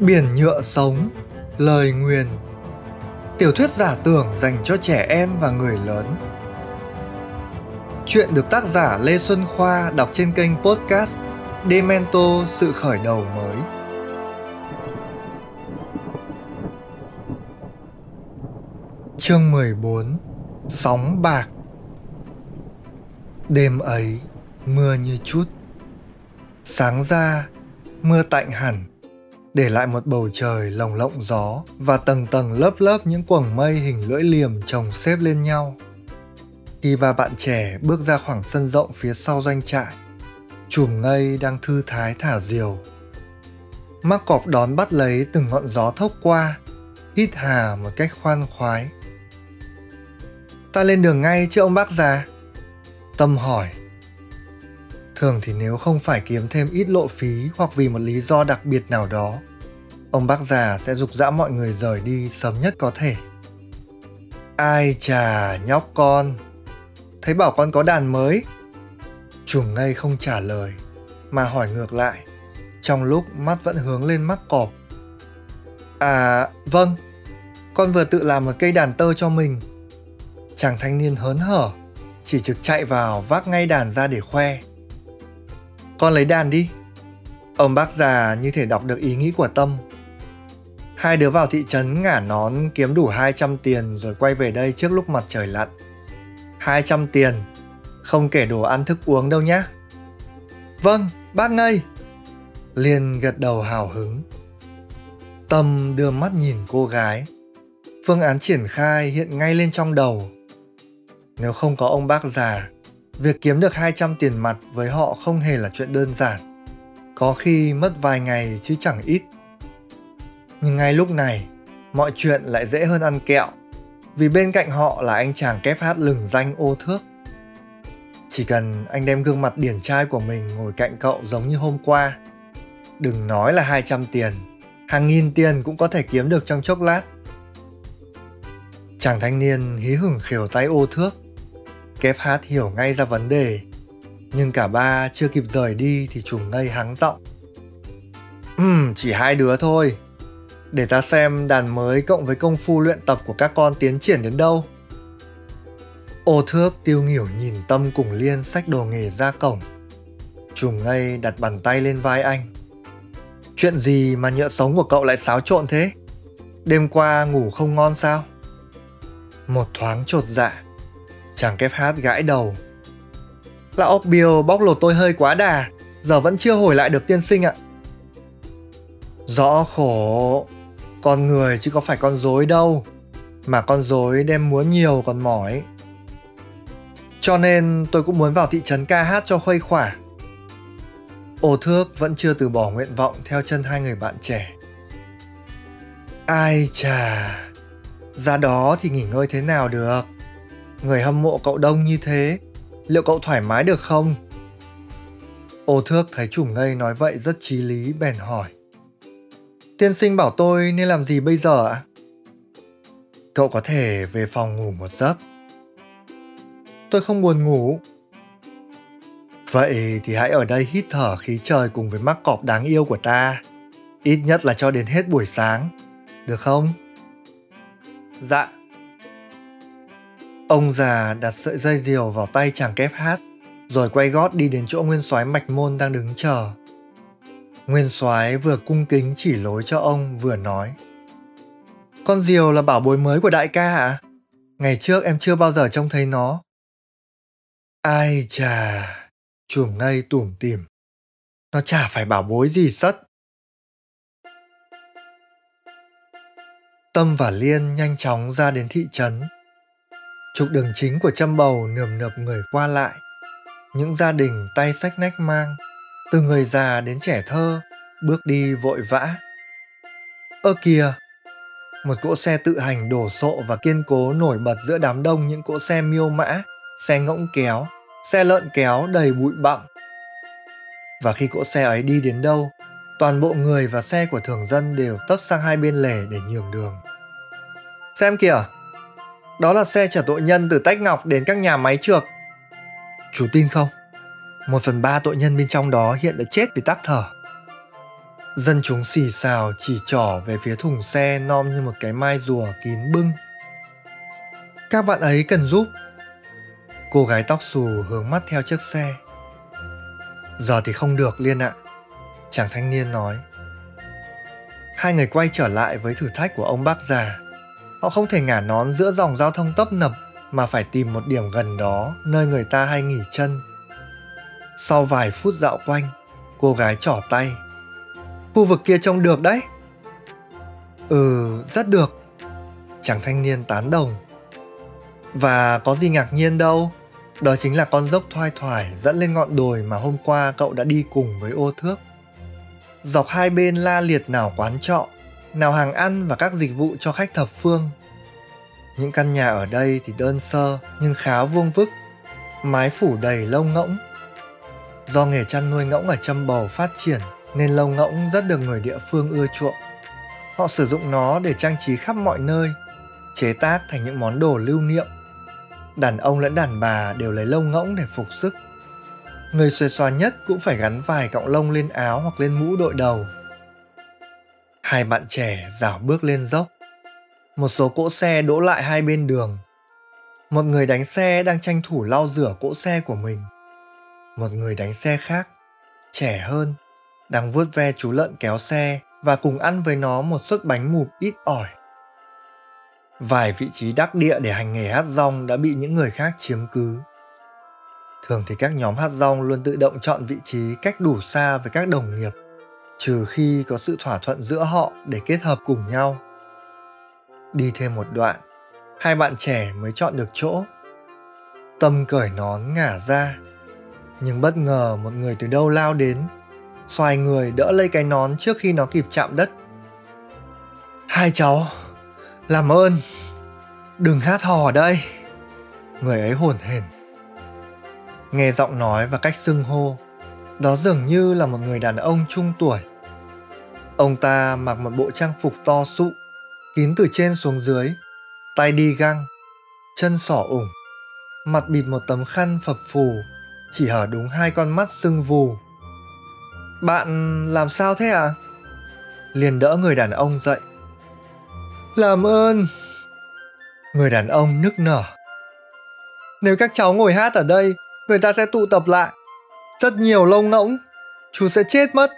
Biển nhựa sống, lời nguyền. Tiểu thuyết giả tưởng dành cho trẻ em và người lớn. Chuyện được tác giả Lê Xuân Khoa đọc trên kênh podcast Demento Sự Khởi Đầu Mới. Chương 14 Sóng bạc. Đêm ấy, mưa như chút. Sáng ra, mưa tạnh hẳn để lại một bầu trời lồng lộng gió và tầng tầng lớp lớp những quầng mây hình lưỡi liềm chồng xếp lên nhau. Khi ba bạn trẻ bước ra khoảng sân rộng phía sau doanh trại, chùm ngây đang thư thái thả diều. Mắc cọp đón bắt lấy từng ngọn gió thốc qua, hít hà một cách khoan khoái. Ta lên đường ngay chứ ông bác già? Tâm hỏi. Thường thì nếu không phải kiếm thêm ít lộ phí hoặc vì một lý do đặc biệt nào đó, ông bác già sẽ dục dã mọi người rời đi sớm nhất có thể. Ai chà, nhóc con. Thấy bảo con có đàn mới. Trùng ngây không trả lời, mà hỏi ngược lại, trong lúc mắt vẫn hướng lên mắc cọp. À, vâng, con vừa tự làm một cây đàn tơ cho mình. Chàng thanh niên hớn hở, chỉ trực chạy vào vác ngay đàn ra để khoe. Con lấy đàn đi. Ông bác già như thể đọc được ý nghĩ của Tâm. Hai đứa vào thị trấn ngả nón kiếm đủ 200 tiền rồi quay về đây trước lúc mặt trời lặn. 200 tiền, không kể đồ ăn thức uống đâu nhé. Vâng, bác ngây. Liên gật đầu hào hứng. Tâm đưa mắt nhìn cô gái. Phương án triển khai hiện ngay lên trong đầu. Nếu không có ông bác già, Việc kiếm được 200 tiền mặt với họ không hề là chuyện đơn giản. Có khi mất vài ngày chứ chẳng ít. Nhưng ngay lúc này, mọi chuyện lại dễ hơn ăn kẹo. Vì bên cạnh họ là anh chàng kép hát lừng danh ô thước. Chỉ cần anh đem gương mặt điển trai của mình ngồi cạnh cậu giống như hôm qua. Đừng nói là 200 tiền, hàng nghìn tiền cũng có thể kiếm được trong chốc lát. Chàng thanh niên hí hửng khều tay ô thước Kép hát hiểu ngay ra vấn đề, nhưng cả ba chưa kịp rời đi thì trùng ngây hắng giọng. Ừm, chỉ hai đứa thôi. Để ta xem đàn mới cộng với công phu luyện tập của các con tiến triển đến đâu. Ô thước tiêu nghỉu nhìn Tâm cùng Liên sách đồ nghề ra cổng. Trùng ngây đặt bàn tay lên vai anh. Chuyện gì mà nhựa sống của cậu lại xáo trộn thế? Đêm qua ngủ không ngon sao? Một thoáng trột dạ, Chàng kép hát gãi đầu. Là ốc biêu bóc lột tôi hơi quá đà, giờ vẫn chưa hồi lại được tiên sinh ạ. Rõ khổ, con người chứ có phải con dối đâu, mà con dối đem muốn nhiều còn mỏi. Cho nên tôi cũng muốn vào thị trấn ca hát cho khuây khỏa. Ô thước vẫn chưa từ bỏ nguyện vọng theo chân hai người bạn trẻ. Ai chà, ra đó thì nghỉ ngơi thế nào được người hâm mộ cậu đông như thế, liệu cậu thoải mái được không? Ô thước thấy chủ ngây nói vậy rất trí lý, bèn hỏi. Tiên sinh bảo tôi nên làm gì bây giờ ạ? Cậu có thể về phòng ngủ một giấc. Tôi không buồn ngủ. Vậy thì hãy ở đây hít thở khí trời cùng với mắc cọp đáng yêu của ta. Ít nhất là cho đến hết buổi sáng. Được không? Dạ. Ông già đặt sợi dây diều vào tay chàng kép hát, rồi quay gót đi đến chỗ nguyên soái mạch môn đang đứng chờ. Nguyên soái vừa cung kính chỉ lối cho ông vừa nói. Con diều là bảo bối mới của đại ca à? Ngày trước em chưa bao giờ trông thấy nó. Ai chà, chùm ngây tủm tìm, Nó chả phải bảo bối gì sắt. Tâm và Liên nhanh chóng ra đến thị trấn Trục đường chính của châm bầu nườm nượp người qua lại. Những gia đình tay sách nách mang, từ người già đến trẻ thơ, bước đi vội vã. Ơ kìa, một cỗ xe tự hành đổ sộ và kiên cố nổi bật giữa đám đông những cỗ xe miêu mã, xe ngỗng kéo, xe lợn kéo đầy bụi bặm. Và khi cỗ xe ấy đi đến đâu, toàn bộ người và xe của thường dân đều tấp sang hai bên lề để nhường đường. Xem kìa, đó là xe chở tội nhân từ Tách Ngọc đến các nhà máy trượt. Chú tin không? Một phần ba tội nhân bên trong đó hiện đã chết vì tắc thở. Dân chúng xì xào chỉ trỏ về phía thùng xe non như một cái mai rùa kín bưng. Các bạn ấy cần giúp. Cô gái tóc xù hướng mắt theo chiếc xe. Giờ thì không được Liên ạ. Chàng thanh niên nói. Hai người quay trở lại với thử thách của ông bác già. Họ không thể ngả nón giữa dòng giao thông tấp nập mà phải tìm một điểm gần đó nơi người ta hay nghỉ chân. Sau vài phút dạo quanh, cô gái trỏ tay. Khu vực kia trông được đấy. Ừ, rất được. Chàng thanh niên tán đồng. Và có gì ngạc nhiên đâu, đó chính là con dốc thoai thoải dẫn lên ngọn đồi mà hôm qua cậu đã đi cùng với ô thước. Dọc hai bên la liệt nào quán trọ, nào hàng ăn và các dịch vụ cho khách thập phương. Những căn nhà ở đây thì đơn sơ nhưng khá vuông vức, mái phủ đầy lông ngỗng. Do nghề chăn nuôi ngỗng ở Châm Bầu phát triển nên lông ngỗng rất được người địa phương ưa chuộng. Họ sử dụng nó để trang trí khắp mọi nơi, chế tác thành những món đồ lưu niệm. Đàn ông lẫn đàn bà đều lấy lông ngỗng để phục sức. Người xuề xòa nhất cũng phải gắn vài cọng lông lên áo hoặc lên mũ đội đầu. Hai bạn trẻ rảo bước lên dốc. Một số cỗ xe đỗ lại hai bên đường. Một người đánh xe đang tranh thủ lau rửa cỗ xe của mình. Một người đánh xe khác, trẻ hơn, đang vuốt ve chú lợn kéo xe và cùng ăn với nó một suất bánh mụp ít ỏi. Vài vị trí đắc địa để hành nghề hát rong đã bị những người khác chiếm cứ. Thường thì các nhóm hát rong luôn tự động chọn vị trí cách đủ xa với các đồng nghiệp, trừ khi có sự thỏa thuận giữa họ để kết hợp cùng nhau. Đi thêm một đoạn, hai bạn trẻ mới chọn được chỗ. Tâm cởi nón ngả ra, nhưng bất ngờ một người từ đâu lao đến, xoài người đỡ lấy cái nón trước khi nó kịp chạm đất. Hai cháu, làm ơn, đừng hát hò ở đây. Người ấy hồn hển. Nghe giọng nói và cách xưng hô, đó dường như là một người đàn ông trung tuổi. Ông ta mặc một bộ trang phục to sụ, kín từ trên xuống dưới, tay đi găng, chân sỏ ủng, mặt bịt một tấm khăn phập phù, chỉ hở đúng hai con mắt sưng vù. Bạn làm sao thế ạ? À? Liền đỡ người đàn ông dậy. Làm ơn. Người đàn ông nức nở. Nếu các cháu ngồi hát ở đây, người ta sẽ tụ tập lại. Rất nhiều lông ngỗng, chú sẽ chết mất.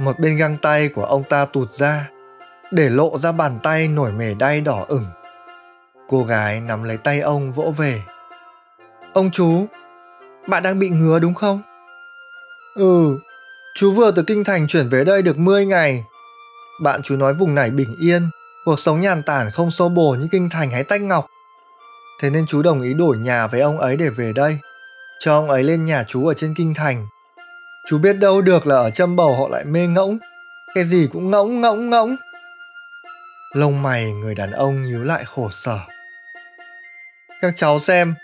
Một bên găng tay của ông ta tụt ra, để lộ ra bàn tay nổi mề đay đỏ ửng. Cô gái nắm lấy tay ông vỗ về. Ông chú, bạn đang bị ngứa đúng không? Ừ, chú vừa từ kinh thành chuyển về đây được 10 ngày. Bạn chú nói vùng này bình yên, cuộc sống nhàn tản không xô bồ như kinh thành hay tách ngọc. Thế nên chú đồng ý đổi nhà với ông ấy để về đây, cho ông ấy lên nhà chú ở trên kinh thành. Chú biết đâu được là ở châm bầu họ lại mê ngỗng, cái gì cũng ngỗng ngỗng ngỗng. Lông mày người đàn ông nhíu lại khổ sở. Các cháu xem,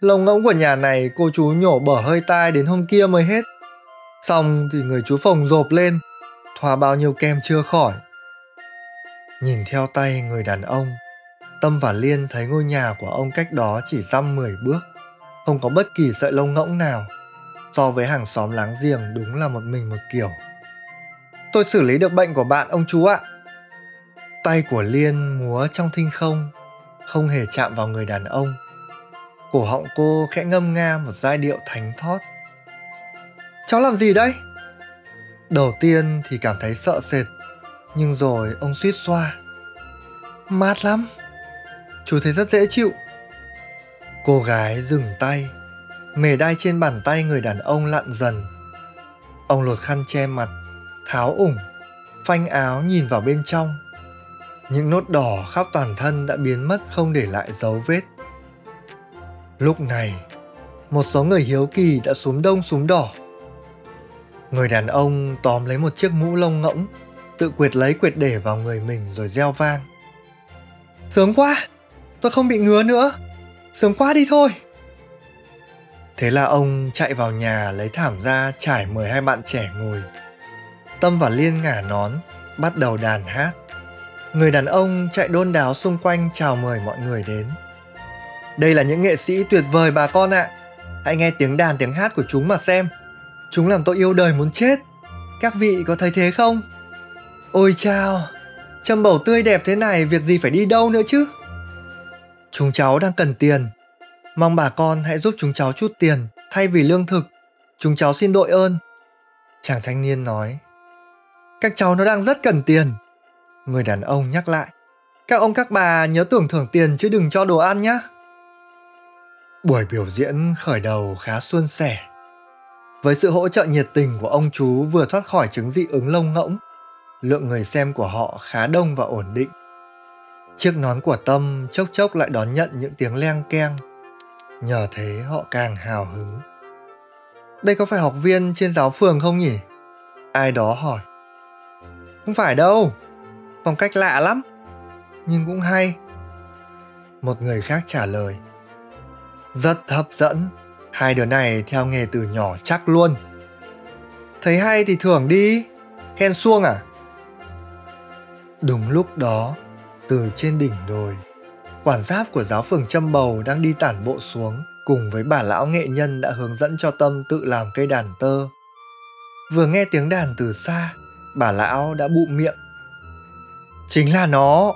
lông ngỗng của nhà này cô chú nhổ bở hơi tai đến hôm kia mới hết. Xong thì người chú phồng rộp lên, thoa bao nhiêu kem chưa khỏi. Nhìn theo tay người đàn ông, Tâm và Liên thấy ngôi nhà của ông cách đó chỉ dăm 10 bước, không có bất kỳ sợi lông ngỗng nào. So với hàng xóm láng giềng đúng là một mình một kiểu. Tôi xử lý được bệnh của bạn ông chú ạ. Tay của Liên múa trong thinh không, không hề chạm vào người đàn ông. Cổ họng cô khẽ ngâm nga một giai điệu thánh thót. Cháu làm gì đây? Đầu tiên thì cảm thấy sợ sệt, nhưng rồi ông suýt xoa. Mát lắm. Chú thấy rất dễ chịu. Cô gái dừng tay, mề đai trên bàn tay người đàn ông lặn dần. Ông lột khăn che mặt, tháo ủng, phanh áo nhìn vào bên trong. Những nốt đỏ khắp toàn thân đã biến mất không để lại dấu vết. Lúc này, một số người hiếu kỳ đã xuống đông xuống đỏ. Người đàn ông tóm lấy một chiếc mũ lông ngỗng, tự quyệt lấy quyệt để vào người mình rồi reo vang. Sướng quá, tôi không bị ngứa nữa, sướng quá đi thôi. Thế là ông chạy vào nhà lấy thảm ra trải mời hai bạn trẻ ngồi. Tâm và Liên ngả nón, bắt đầu đàn hát. Người đàn ông chạy đôn đáo xung quanh chào mời mọi người đến. Đây là những nghệ sĩ tuyệt vời bà con ạ. À. Hãy nghe tiếng đàn tiếng hát của chúng mà xem. Chúng làm tôi yêu đời muốn chết. Các vị có thấy thế không? Ôi chao, châm bầu tươi đẹp thế này việc gì phải đi đâu nữa chứ? Chúng cháu đang cần tiền. Mong bà con hãy giúp chúng cháu chút tiền thay vì lương thực. Chúng cháu xin đội ơn. Chàng thanh niên nói. Các cháu nó đang rất cần tiền. Người đàn ông nhắc lại. Các ông các bà nhớ tưởng thưởng tiền chứ đừng cho đồ ăn nhé. Buổi biểu diễn khởi đầu khá suôn sẻ. Với sự hỗ trợ nhiệt tình của ông chú vừa thoát khỏi chứng dị ứng lông ngỗng, lượng người xem của họ khá đông và ổn định. Chiếc nón của Tâm chốc chốc lại đón nhận những tiếng leng keng. Nhờ thế họ càng hào hứng. Đây có phải học viên trên giáo phường không nhỉ? Ai đó hỏi. Không phải đâu, phong cách lạ lắm, nhưng cũng hay. Một người khác trả lời. Rất hấp dẫn, hai đứa này theo nghề từ nhỏ chắc luôn. Thấy hay thì thưởng đi, khen xuông à? Đúng lúc đó, từ trên đỉnh đồi, quản giáp của giáo phường Trâm Bầu đang đi tản bộ xuống cùng với bà lão nghệ nhân đã hướng dẫn cho Tâm tự làm cây đàn tơ. Vừa nghe tiếng đàn từ xa, bà lão đã bụm miệng. Chính là nó,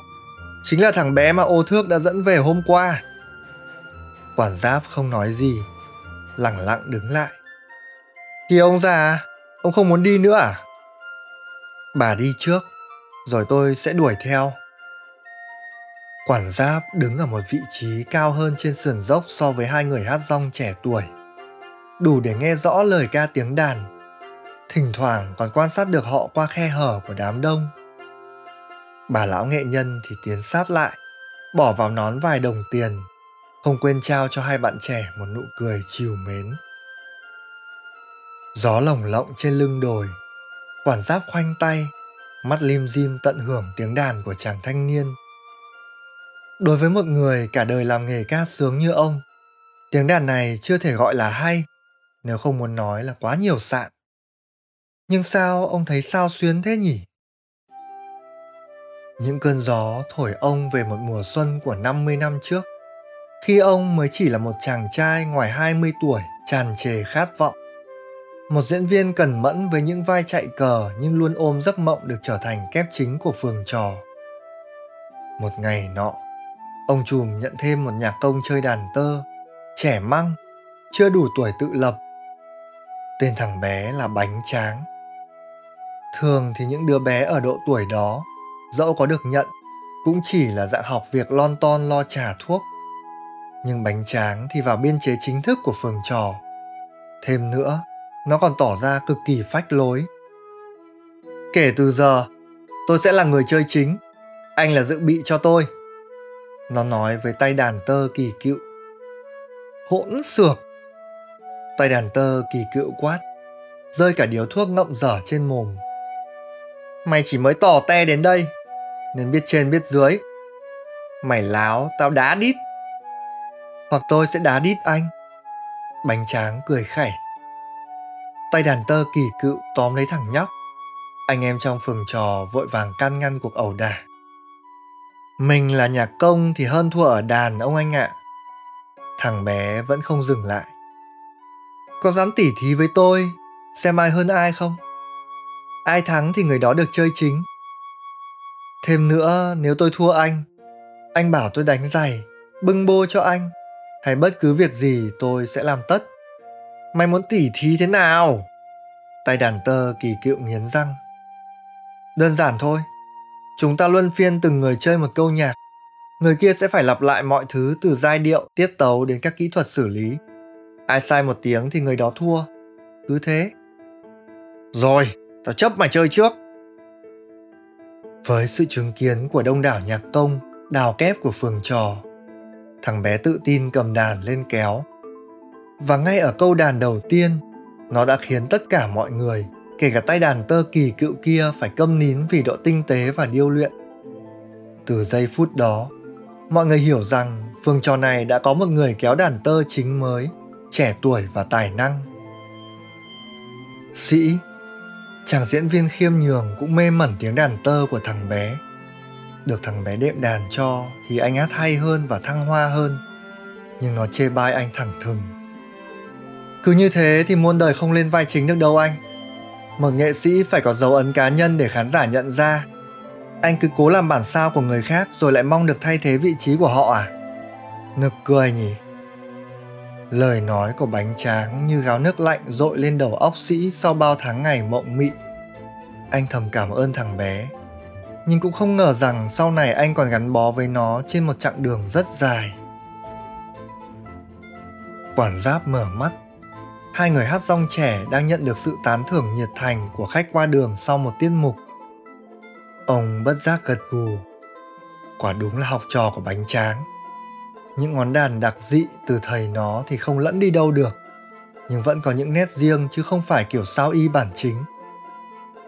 chính là thằng bé mà ô thước đã dẫn về hôm qua. Quản giáp không nói gì, lặng lặng đứng lại. Thì ông già, ông không muốn đi nữa à? Bà đi trước, rồi tôi sẽ đuổi theo. Quản giáp đứng ở một vị trí cao hơn trên sườn dốc so với hai người hát rong trẻ tuổi. Đủ để nghe rõ lời ca tiếng đàn. Thỉnh thoảng còn quan sát được họ qua khe hở của đám đông. Bà lão nghệ nhân thì tiến sát lại, bỏ vào nón vài đồng tiền, không quên trao cho hai bạn trẻ một nụ cười chiều mến. Gió lồng lộng trên lưng đồi, quản giáp khoanh tay, mắt lim dim tận hưởng tiếng đàn của chàng thanh niên Đối với một người cả đời làm nghề ca sướng như ông, tiếng đàn này chưa thể gọi là hay, nếu không muốn nói là quá nhiều sạn. Nhưng sao ông thấy sao xuyến thế nhỉ? Những cơn gió thổi ông về một mùa xuân của 50 năm trước, khi ông mới chỉ là một chàng trai ngoài 20 tuổi tràn trề khát vọng. Một diễn viên cẩn mẫn với những vai chạy cờ nhưng luôn ôm giấc mộng được trở thành kép chính của phường trò. Một ngày nọ, Ông trùm nhận thêm một nhạc công chơi đàn tơ, trẻ măng, chưa đủ tuổi tự lập. Tên thằng bé là Bánh Tráng. Thường thì những đứa bé ở độ tuổi đó, dẫu có được nhận, cũng chỉ là dạng học việc lon ton lo trả thuốc. Nhưng Bánh Tráng thì vào biên chế chính thức của phường trò. Thêm nữa, nó còn tỏ ra cực kỳ phách lối. Kể từ giờ, tôi sẽ là người chơi chính, anh là dự bị cho tôi. Nó nói với tay đàn tơ kỳ cựu. Hỗn xược! Tay đàn tơ kỳ cựu quát, rơi cả điếu thuốc ngậm dở trên mồm. Mày chỉ mới tỏ te đến đây, nên biết trên biết dưới. Mày láo, tao đá đít. Hoặc tôi sẽ đá đít anh. Bánh tráng cười khẩy. Tay đàn tơ kỳ cựu tóm lấy thằng nhóc. Anh em trong phường trò vội vàng can ngăn cuộc ẩu đả. Mình là nhạc công thì hơn thua ở đàn ông anh ạ. Thằng bé vẫn không dừng lại. Có dám tỉ thí với tôi, xem ai hơn ai không? Ai thắng thì người đó được chơi chính. Thêm nữa, nếu tôi thua anh, anh bảo tôi đánh giày, bưng bô cho anh, hay bất cứ việc gì tôi sẽ làm tất. Mày muốn tỉ thí thế nào? Tay đàn tơ kỳ cựu nghiến răng. Đơn giản thôi, Chúng ta luân phiên từng người chơi một câu nhạc. Người kia sẽ phải lặp lại mọi thứ từ giai điệu, tiết tấu đến các kỹ thuật xử lý. Ai sai một tiếng thì người đó thua. Cứ thế. Rồi, tao chấp mày chơi trước. Với sự chứng kiến của đông đảo nhạc công, đào kép của phường trò, thằng bé tự tin cầm đàn lên kéo. Và ngay ở câu đàn đầu tiên, nó đã khiến tất cả mọi người kể cả tay đàn tơ kỳ cựu kia phải câm nín vì độ tinh tế và điêu luyện. Từ giây phút đó, mọi người hiểu rằng phương trò này đã có một người kéo đàn tơ chính mới, trẻ tuổi và tài năng. Sĩ, chàng diễn viên khiêm nhường cũng mê mẩn tiếng đàn tơ của thằng bé. Được thằng bé đệm đàn cho thì anh hát hay hơn và thăng hoa hơn, nhưng nó chê bai anh thẳng thừng. Cứ như thế thì muôn đời không lên vai chính được đâu anh một nghệ sĩ phải có dấu ấn cá nhân để khán giả nhận ra. Anh cứ cố làm bản sao của người khác rồi lại mong được thay thế vị trí của họ à? Nực cười nhỉ? Lời nói của bánh tráng như gáo nước lạnh dội lên đầu óc sĩ sau bao tháng ngày mộng mị. Anh thầm cảm ơn thằng bé, nhưng cũng không ngờ rằng sau này anh còn gắn bó với nó trên một chặng đường rất dài. Quản giáp mở mắt. Hai người hát rong trẻ đang nhận được sự tán thưởng nhiệt thành của khách qua đường sau một tiết mục. Ông bất giác gật gù. Quả đúng là học trò của bánh tráng. Những ngón đàn đặc dị từ thầy nó thì không lẫn đi đâu được, nhưng vẫn có những nét riêng chứ không phải kiểu sao y bản chính.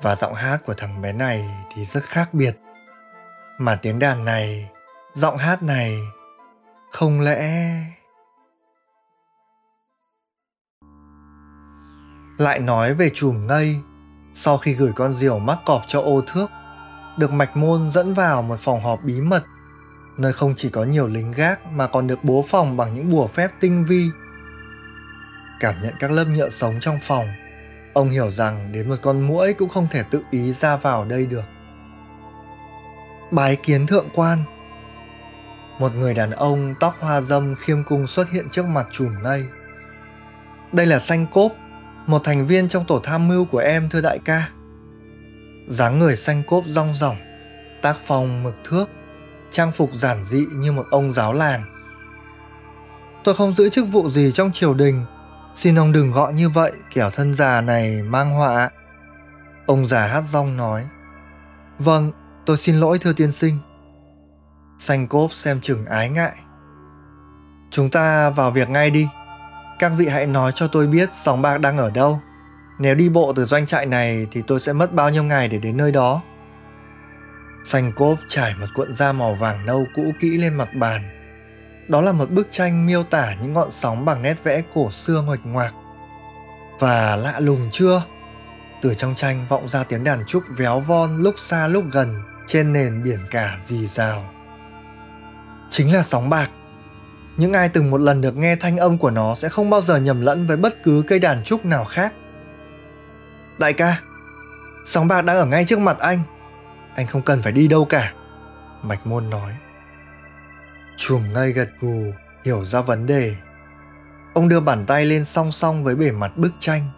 Và giọng hát của thằng bé này thì rất khác biệt. Mà tiếng đàn này, giọng hát này, không lẽ... Lại nói về chùm ngây, sau khi gửi con diều mắc cọp cho ô thước, được mạch môn dẫn vào một phòng họp bí mật nơi không chỉ có nhiều lính gác mà còn được bố phòng bằng những bùa phép tinh vi. Cảm nhận các lớp nhựa sống trong phòng, ông hiểu rằng đến một con muỗi cũng không thể tự ý ra vào đây được. Bái kiến thượng quan Một người đàn ông tóc hoa dâm khiêm cung xuất hiện trước mặt chùm ngây. Đây là Xanh Cốp, một thành viên trong tổ tham mưu của em thưa đại ca. dáng người xanh cốp rong ròng, tác phong mực thước, trang phục giản dị như một ông giáo làng. Tôi không giữ chức vụ gì trong triều đình, xin ông đừng gọi như vậy, kẻo thân già này mang họa. Ông già hát rong nói. Vâng, tôi xin lỗi thưa tiên sinh. Xanh cốp xem chừng ái ngại. Chúng ta vào việc ngay đi. Các vị hãy nói cho tôi biết sòng bạc đang ở đâu. Nếu đi bộ từ doanh trại này thì tôi sẽ mất bao nhiêu ngày để đến nơi đó. Sành cốp trải một cuộn da màu vàng nâu cũ kỹ lên mặt bàn. Đó là một bức tranh miêu tả những ngọn sóng bằng nét vẽ cổ xưa ngoạch ngoạc. Và lạ lùng chưa? Từ trong tranh vọng ra tiếng đàn trúc véo von lúc xa lúc gần trên nền biển cả dì rào. Chính là sóng bạc. Những ai từng một lần được nghe thanh âm của nó sẽ không bao giờ nhầm lẫn với bất cứ cây đàn trúc nào khác. Đại ca, sóng bạc đang ở ngay trước mặt anh. Anh không cần phải đi đâu cả mạch môn nói. Chùm ngay gật gù hiểu ra vấn đề. Ông đưa bàn tay lên song song với bề mặt bức tranh.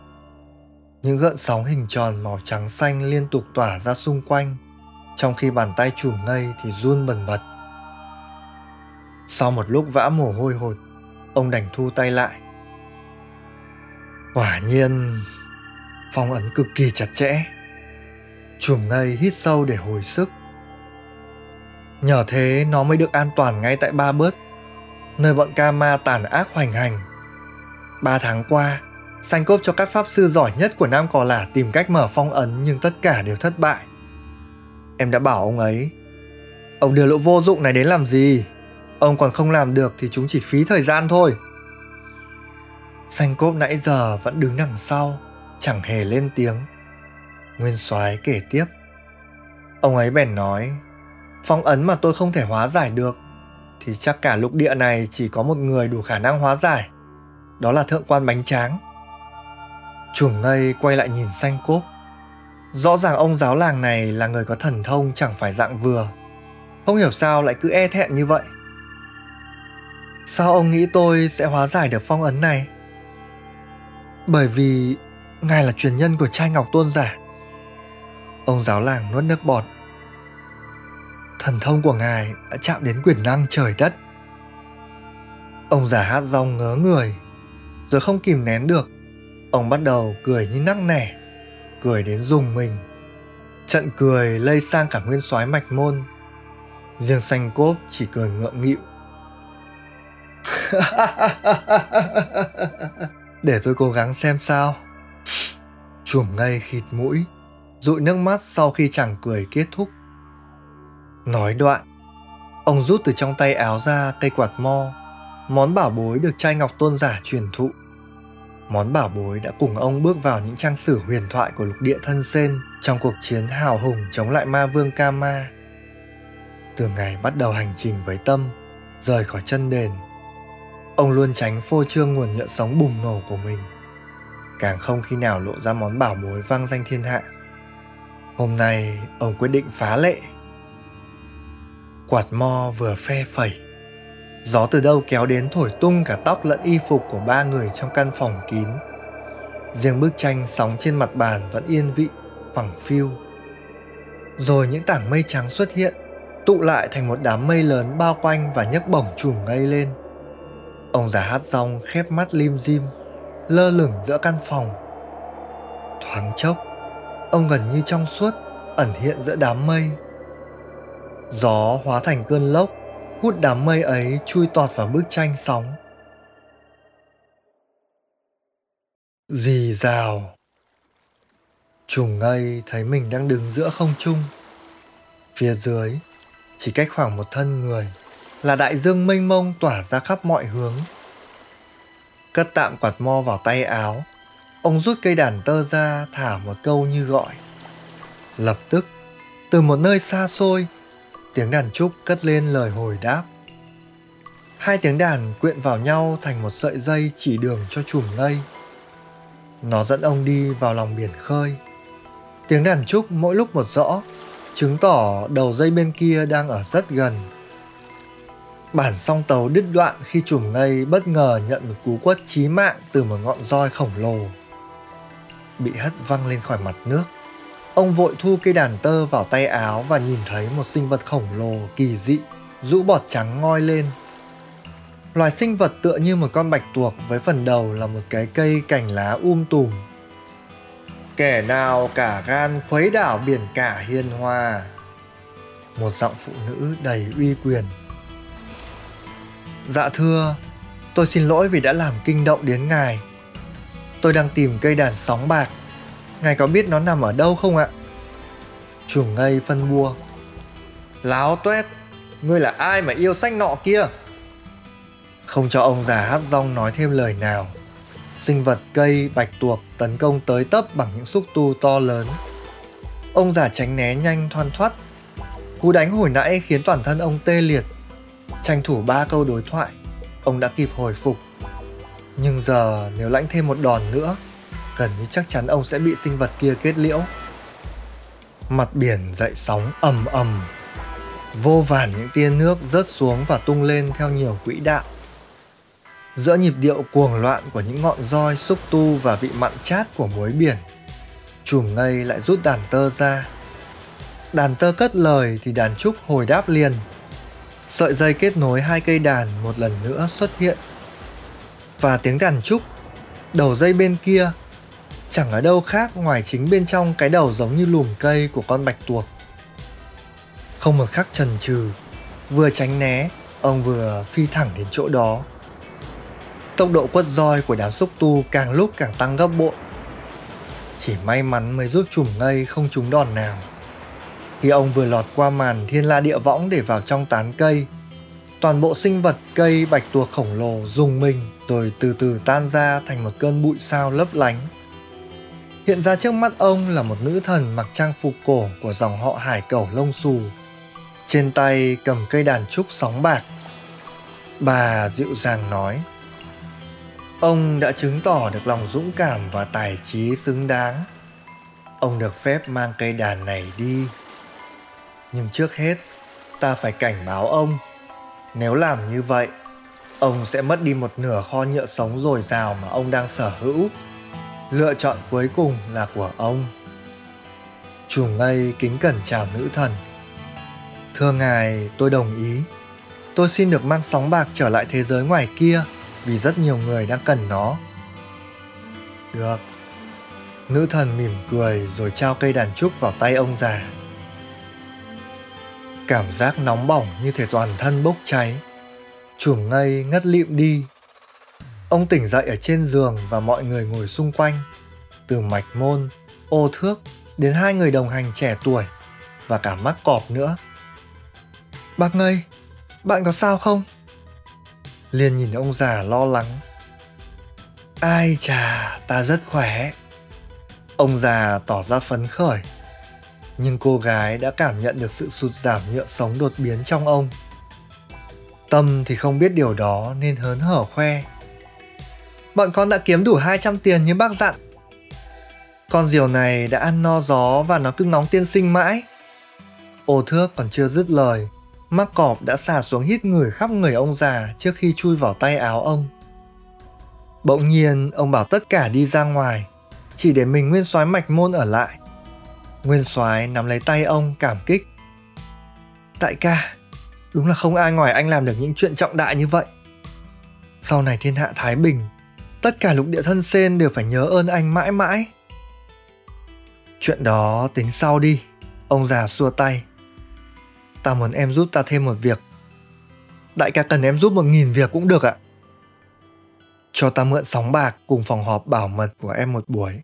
Những gợn sóng hình tròn màu trắng xanh liên tục tỏa ra xung quanh. Trong khi bàn tay chùm ngây thì run bần bật sau một lúc vã mồ hôi hột ông đành thu tay lại quả nhiên phong ấn cực kỳ chặt chẽ Chùm ngây hít sâu để hồi sức. Nhờ thế nó mới được an toàn ngay tại Ba Bớt, nơi bọn ca ma tàn ác hoành hành. Ba tháng qua, sanh cốp cho các pháp sư giỏi nhất của Nam Cò Lả tìm cách mở phong ấn nhưng tất cả đều thất bại. Em đã bảo ông ấy, ông đưa lỗ vô dụng này đến làm gì? Ông còn không làm được thì chúng chỉ phí thời gian thôi. Xanh cốp nãy giờ vẫn đứng đằng sau, chẳng hề lên tiếng. Nguyên soái kể tiếp. Ông ấy bèn nói, phong ấn mà tôi không thể hóa giải được, thì chắc cả lục địa này chỉ có một người đủ khả năng hóa giải. Đó là thượng quan bánh tráng. Chuồng ngây quay lại nhìn xanh cốp. Rõ ràng ông giáo làng này là người có thần thông chẳng phải dạng vừa. Không hiểu sao lại cứ e thẹn như vậy. Sao ông nghĩ tôi sẽ hóa giải được phong ấn này? Bởi vì ngài là truyền nhân của trai ngọc tôn giả. Ông giáo làng nuốt nước bọt. Thần thông của ngài đã chạm đến quyền năng trời đất. Ông giả hát rong ngớ người, rồi không kìm nén được. Ông bắt đầu cười như nắc nẻ, cười đến dùng mình. Trận cười lây sang cả nguyên soái mạch môn. Riêng xanh cốp chỉ cười ngượng nghịu. Để tôi cố gắng xem sao. Chùm ngay khịt mũi, dụi nước mắt sau khi chàng cười kết thúc. Nói đoạn, ông rút từ trong tay áo ra cây quạt mo, món bảo bối được trai ngọc tôn giả truyền thụ. Món bảo bối đã cùng ông bước vào những trang sử huyền thoại của lục địa thân sen trong cuộc chiến hào hùng chống lại ma vương Kama. Từ ngày bắt đầu hành trình với tâm, rời khỏi chân đền, ông luôn tránh phô trương nguồn nhựa sống bùng nổ của mình. càng không khi nào lộ ra món bảo bối vang danh thiên hạ. Hôm nay ông quyết định phá lệ. Quạt mo vừa phe phẩy, gió từ đâu kéo đến thổi tung cả tóc lẫn y phục của ba người trong căn phòng kín. Riêng bức tranh sóng trên mặt bàn vẫn yên vị, phẳng phiu. Rồi những tảng mây trắng xuất hiện, tụ lại thành một đám mây lớn bao quanh và nhấc bổng trùm ngay lên. Ông già hát rong khép mắt lim dim, lơ lửng giữa căn phòng. Thoáng chốc, ông gần như trong suốt, ẩn hiện giữa đám mây. Gió hóa thành cơn lốc, hút đám mây ấy chui tọt vào bức tranh sóng. Dì rào Trùng ngây thấy mình đang đứng giữa không trung. Phía dưới, chỉ cách khoảng một thân người, là đại dương mênh mông tỏa ra khắp mọi hướng. Cất tạm quạt mo vào tay áo, ông rút cây đàn tơ ra thả một câu như gọi. Lập tức, từ một nơi xa xôi, tiếng đàn trúc cất lên lời hồi đáp. Hai tiếng đàn quyện vào nhau thành một sợi dây chỉ đường cho chùm lây. Nó dẫn ông đi vào lòng biển khơi. Tiếng đàn trúc mỗi lúc một rõ, chứng tỏ đầu dây bên kia đang ở rất gần. Bản song tàu đứt đoạn khi chùm ngây bất ngờ nhận một cú quất chí mạng từ một ngọn roi khổng lồ. Bị hất văng lên khỏi mặt nước. Ông vội thu cây đàn tơ vào tay áo và nhìn thấy một sinh vật khổng lồ kỳ dị, rũ bọt trắng ngoi lên. Loài sinh vật tựa như một con bạch tuộc với phần đầu là một cái cây cành lá um tùm kẻ nào cả gan khuấy đảo biển cả hiên hoa một giọng phụ nữ đầy uy quyền dạ thưa tôi xin lỗi vì đã làm kinh động đến ngài tôi đang tìm cây đàn sóng bạc ngài có biết nó nằm ở đâu không ạ chuồng ngây phân bua láo tuét, ngươi là ai mà yêu sách nọ kia không cho ông già hát rong nói thêm lời nào sinh vật cây bạch tuộc tấn công tới tấp bằng những xúc tu to lớn. Ông già tránh né nhanh thoăn thoắt. Cú đánh hồi nãy khiến toàn thân ông tê liệt. Tranh thủ ba câu đối thoại, ông đã kịp hồi phục. Nhưng giờ nếu lãnh thêm một đòn nữa, gần như chắc chắn ông sẽ bị sinh vật kia kết liễu. Mặt biển dậy sóng ầm ầm. Vô vàn những tia nước rớt xuống và tung lên theo nhiều quỹ đạo giữa nhịp điệu cuồng loạn của những ngọn roi xúc tu và vị mặn chát của muối biển chùm ngây lại rút đàn tơ ra đàn tơ cất lời thì đàn trúc hồi đáp liền sợi dây kết nối hai cây đàn một lần nữa xuất hiện và tiếng đàn trúc, đầu dây bên kia, chẳng ở đâu khác ngoài chính bên trong cái đầu giống như lùm cây của con bạch tuộc không một khắc trần trừ vừa tránh né, ông vừa phi thẳng đến chỗ đó Tốc độ quất roi của đám xúc tu càng lúc càng tăng gấp bội. Chỉ may mắn mới rút chùm ngây không trúng đòn nào. Khi ông vừa lọt qua màn thiên la địa võng để vào trong tán cây, toàn bộ sinh vật cây bạch tuộc khổng lồ dùng mình rồi từ từ tan ra thành một cơn bụi sao lấp lánh. Hiện ra trước mắt ông là một nữ thần mặc trang phục cổ của dòng họ hải cẩu lông xù. Trên tay cầm cây đàn trúc sóng bạc. Bà dịu dàng nói – Ông đã chứng tỏ được lòng dũng cảm và tài trí xứng đáng. Ông được phép mang cây đàn này đi. Nhưng trước hết, ta phải cảnh báo ông. Nếu làm như vậy, ông sẽ mất đi một nửa kho nhựa sống dồi dào mà ông đang sở hữu. Lựa chọn cuối cùng là của ông. Chủ ngây kính cẩn chào nữ thần. Thưa ngài, tôi đồng ý. Tôi xin được mang sóng bạc trở lại thế giới ngoài kia vì rất nhiều người đang cần nó. Được. Nữ thần mỉm cười rồi trao cây đàn trúc vào tay ông già. Cảm giác nóng bỏng như thể toàn thân bốc cháy. Chùm ngây ngất lịm đi. Ông tỉnh dậy ở trên giường và mọi người ngồi xung quanh. Từ mạch môn, ô thước đến hai người đồng hành trẻ tuổi và cả mắc cọp nữa. Bác ngây, bạn có sao không? liền nhìn ông già lo lắng ai chà ta rất khỏe ông già tỏ ra phấn khởi nhưng cô gái đã cảm nhận được sự sụt giảm nhựa sống đột biến trong ông tâm thì không biết điều đó nên hớn hở khoe bọn con đã kiếm đủ 200 tiền như bác dặn Con diều này đã ăn no gió và nó cứ nóng tiên sinh mãi. Ô thước còn chưa dứt lời, mắc cọp đã xả xuống hít người khắp người ông già trước khi chui vào tay áo ông. Bỗng nhiên, ông bảo tất cả đi ra ngoài, chỉ để mình nguyên soái mạch môn ở lại. Nguyên soái nắm lấy tay ông cảm kích. Đại ca, đúng là không ai ngoài anh làm được những chuyện trọng đại như vậy. Sau này thiên hạ Thái Bình, tất cả lục địa thân sen đều phải nhớ ơn anh mãi mãi. Chuyện đó tính sau đi, ông già xua tay. Ta muốn em giúp ta thêm một việc. Đại ca cần em giúp một nghìn việc cũng được ạ. Cho ta mượn sóng bạc cùng phòng họp bảo mật của em một buổi.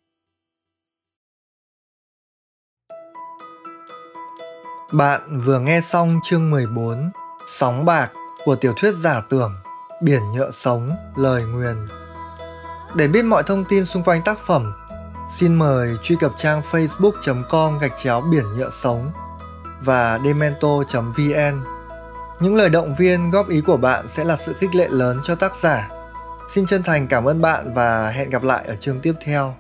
Bạn vừa nghe xong chương 14 Sóng bạc của tiểu thuyết giả tưởng Biển nhựa sống, lời nguyền Để biết mọi thông tin xung quanh tác phẩm Xin mời truy cập trang facebook.com gạch chéo biển nhựa sống và demento.vn. Những lời động viên góp ý của bạn sẽ là sự khích lệ lớn cho tác giả. Xin chân thành cảm ơn bạn và hẹn gặp lại ở chương tiếp theo.